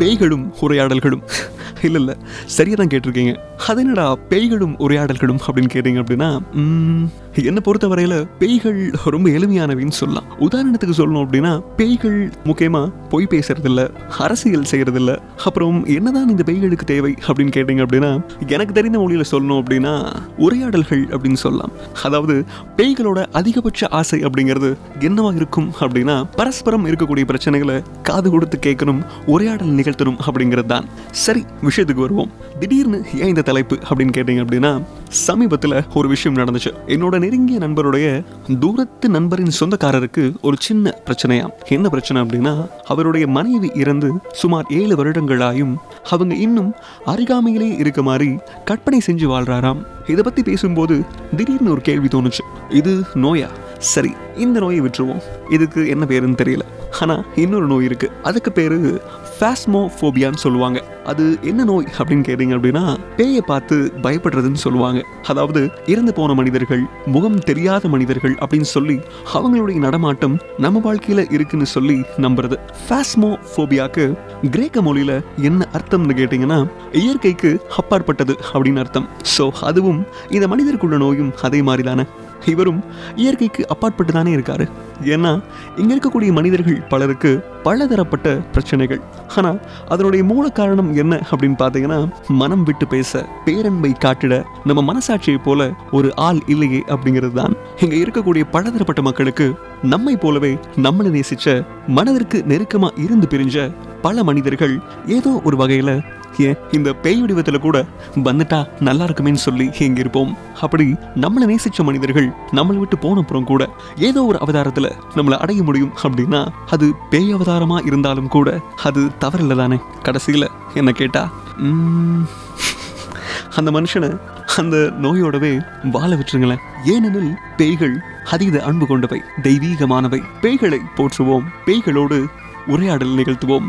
பேய்களும் உரையாடல்களும். இல்ல இல்ல சரியாக தான் கேட்டிருக்கீங்க. அது என்னடா பேய்களும் உரையாடல்களும் அப்படின்னு கேட்டீங்க அப்படின்னா என்னை பொறுத்தவரையில பேய்கள் ரொம்ப எளிமையானவின்னு சொல்லலாம். உதாரணத்துக்கு சொல்லணும் அப்படின்னா பேய்கள் முக்கியமா பொய் பேசுறதில்ல அரசியல் செய்கிறதில்ல அப்புறம் என்னதான் இந்த பேய்களுக்கு தேவை அப்படின்னு கேட்டீங்க அப்படின்னா எனக்கு தெரிந்த மொழியில சொல்லணும் அப்படின்னா உரையாடல்கள் அப்படின்னு சொல்லலாம். அதாவது பேய்களோட அதிகபட்ச ஆசை அப்படிங்கிறது என்னவா இருக்கும் அப்படின்னா பரஸ்பரம் இருக்கக்கூடிய பிரச்சனைகளை காது கொடுத்து கேட்கணும் உரையாடல் நிகழ்த்தணும் அப்படிங்கிறது தான் சரி விஷயத்துக்கு வருவோம். திடீர்னு ஏன் இந்த தலைப்பு அப்படின்னு கேட்டீங்க அப்படின்னா சமீபத்தில் ஒரு விஷயம் நடந்துச்சு. என்னோட நெருங்கிய நண்பருடைய தூரத்து நண்பரின் சொந்தக்காரருக்கு ஒரு சின்ன பிரச்சனையாம் என்ன பிரச்சனை அப்படின்னா அவருடைய மனைவி இறந்து சுமார் ஏழு வருடங்களாயும் அவங்க இன்னும் அருகாமையிலே இருக்க மாதிரி கற்பனை செஞ்சு வாழ்றாராம். இதை பத்தி பேசும்போது திடீர்னு ஒரு கேள்வி தோணுச்சு. இது நோயா? சரி இந்த நோயை விட்டுருவோம். இதுக்கு என்ன பேருன்னு தெரியல. ஆனால் இன்னொரு நோய் இருக்குது அதுக்கு பேர் ஃபேஸ்மோஃபோபியான்னு சொல்லுவாங்க. அது என்ன நோய் அப்படின்னு கேட்டீங்க அப்படின்னா பேயை பார்த்து பயப்படுறதுன்னு சொல்லுவாங்க. அதாவது இறந்து போன மனிதர்கள் முகம் தெரியாத மனிதர்கள் அப்படின்னு சொல்லி அவங்களுடைய நடமாட்டம் நம்ம வாழ்க்கையில் இருக்குன்னு சொல்லி நம்புறது. ஃபேஸ்மோஃபோபியாக்கு கிரேக்க மொழியில் என்ன அர்த்தம்னு கேட்டிங்கன்னா இயற்கைக்கு அப்பாற்பட்டது அப்படின்னு அர்த்தம். ஸோ அதுவும் இந்த மனிதருக்குள்ள நோயும் அதே மாதிரி தானே இவரும் இயற்கைக்கு அப்பாற்பட்டு தானே இருக்காரு. ஏன்னா இங்க இருக்கக்கூடிய மனிதர்கள் பலருக்கு பலதரப்பட்ட பிரச்சனைகள். ஆனா அதனுடைய மூல காரணம் என்ன அப்படின்னு பார்த்தீங்கன்னா மனம் விட்டு பேச பேரன்பை காட்டிட நம்ம மனசாட்சியை போல ஒரு ஆள் இல்லையே அப்படிங்கிறது தான் இங்க இருக்கக்கூடிய பலதரப்பட்ட மக்களுக்கு நம்மை போலவே நம்மளை நேசிச்ச மனதிற்கு நெருக்கமா இருந்து பிரிஞ்ச பல மனிதர்கள் ஏதோ ஒரு வகையில ஏன் இந்த பேய் வடிவத்துல கூட வந்துட்டா நல்லா இருக்குமேன்னு சொல்லி இங்க இருப்போம் அப்படி நம்மளை நேசிச்ச மனிதர்கள் நம்மளை விட்டு போன அப்புறம் கூட ஏதோ ஒரு அவதாரத்துல நம்மளை அடைய முடியும் அப்படின்னா அது பேய் அவதாரமா இருந்தாலும் கூட அது தவறில்ல தானே? கடைசியில என்ன கேட்டா உம், அந்த மனுஷனை அந்த நோயோடவே வாழ விட்டுருங்களேன். ஏனெனில் பேய்கள் அதீத அன்பு கொண்டவை தெய்வீகமானவை. பேய்களை போற்றுவோம் பேய்களோடு உரையாடல் நிகழ்த்துவோம்.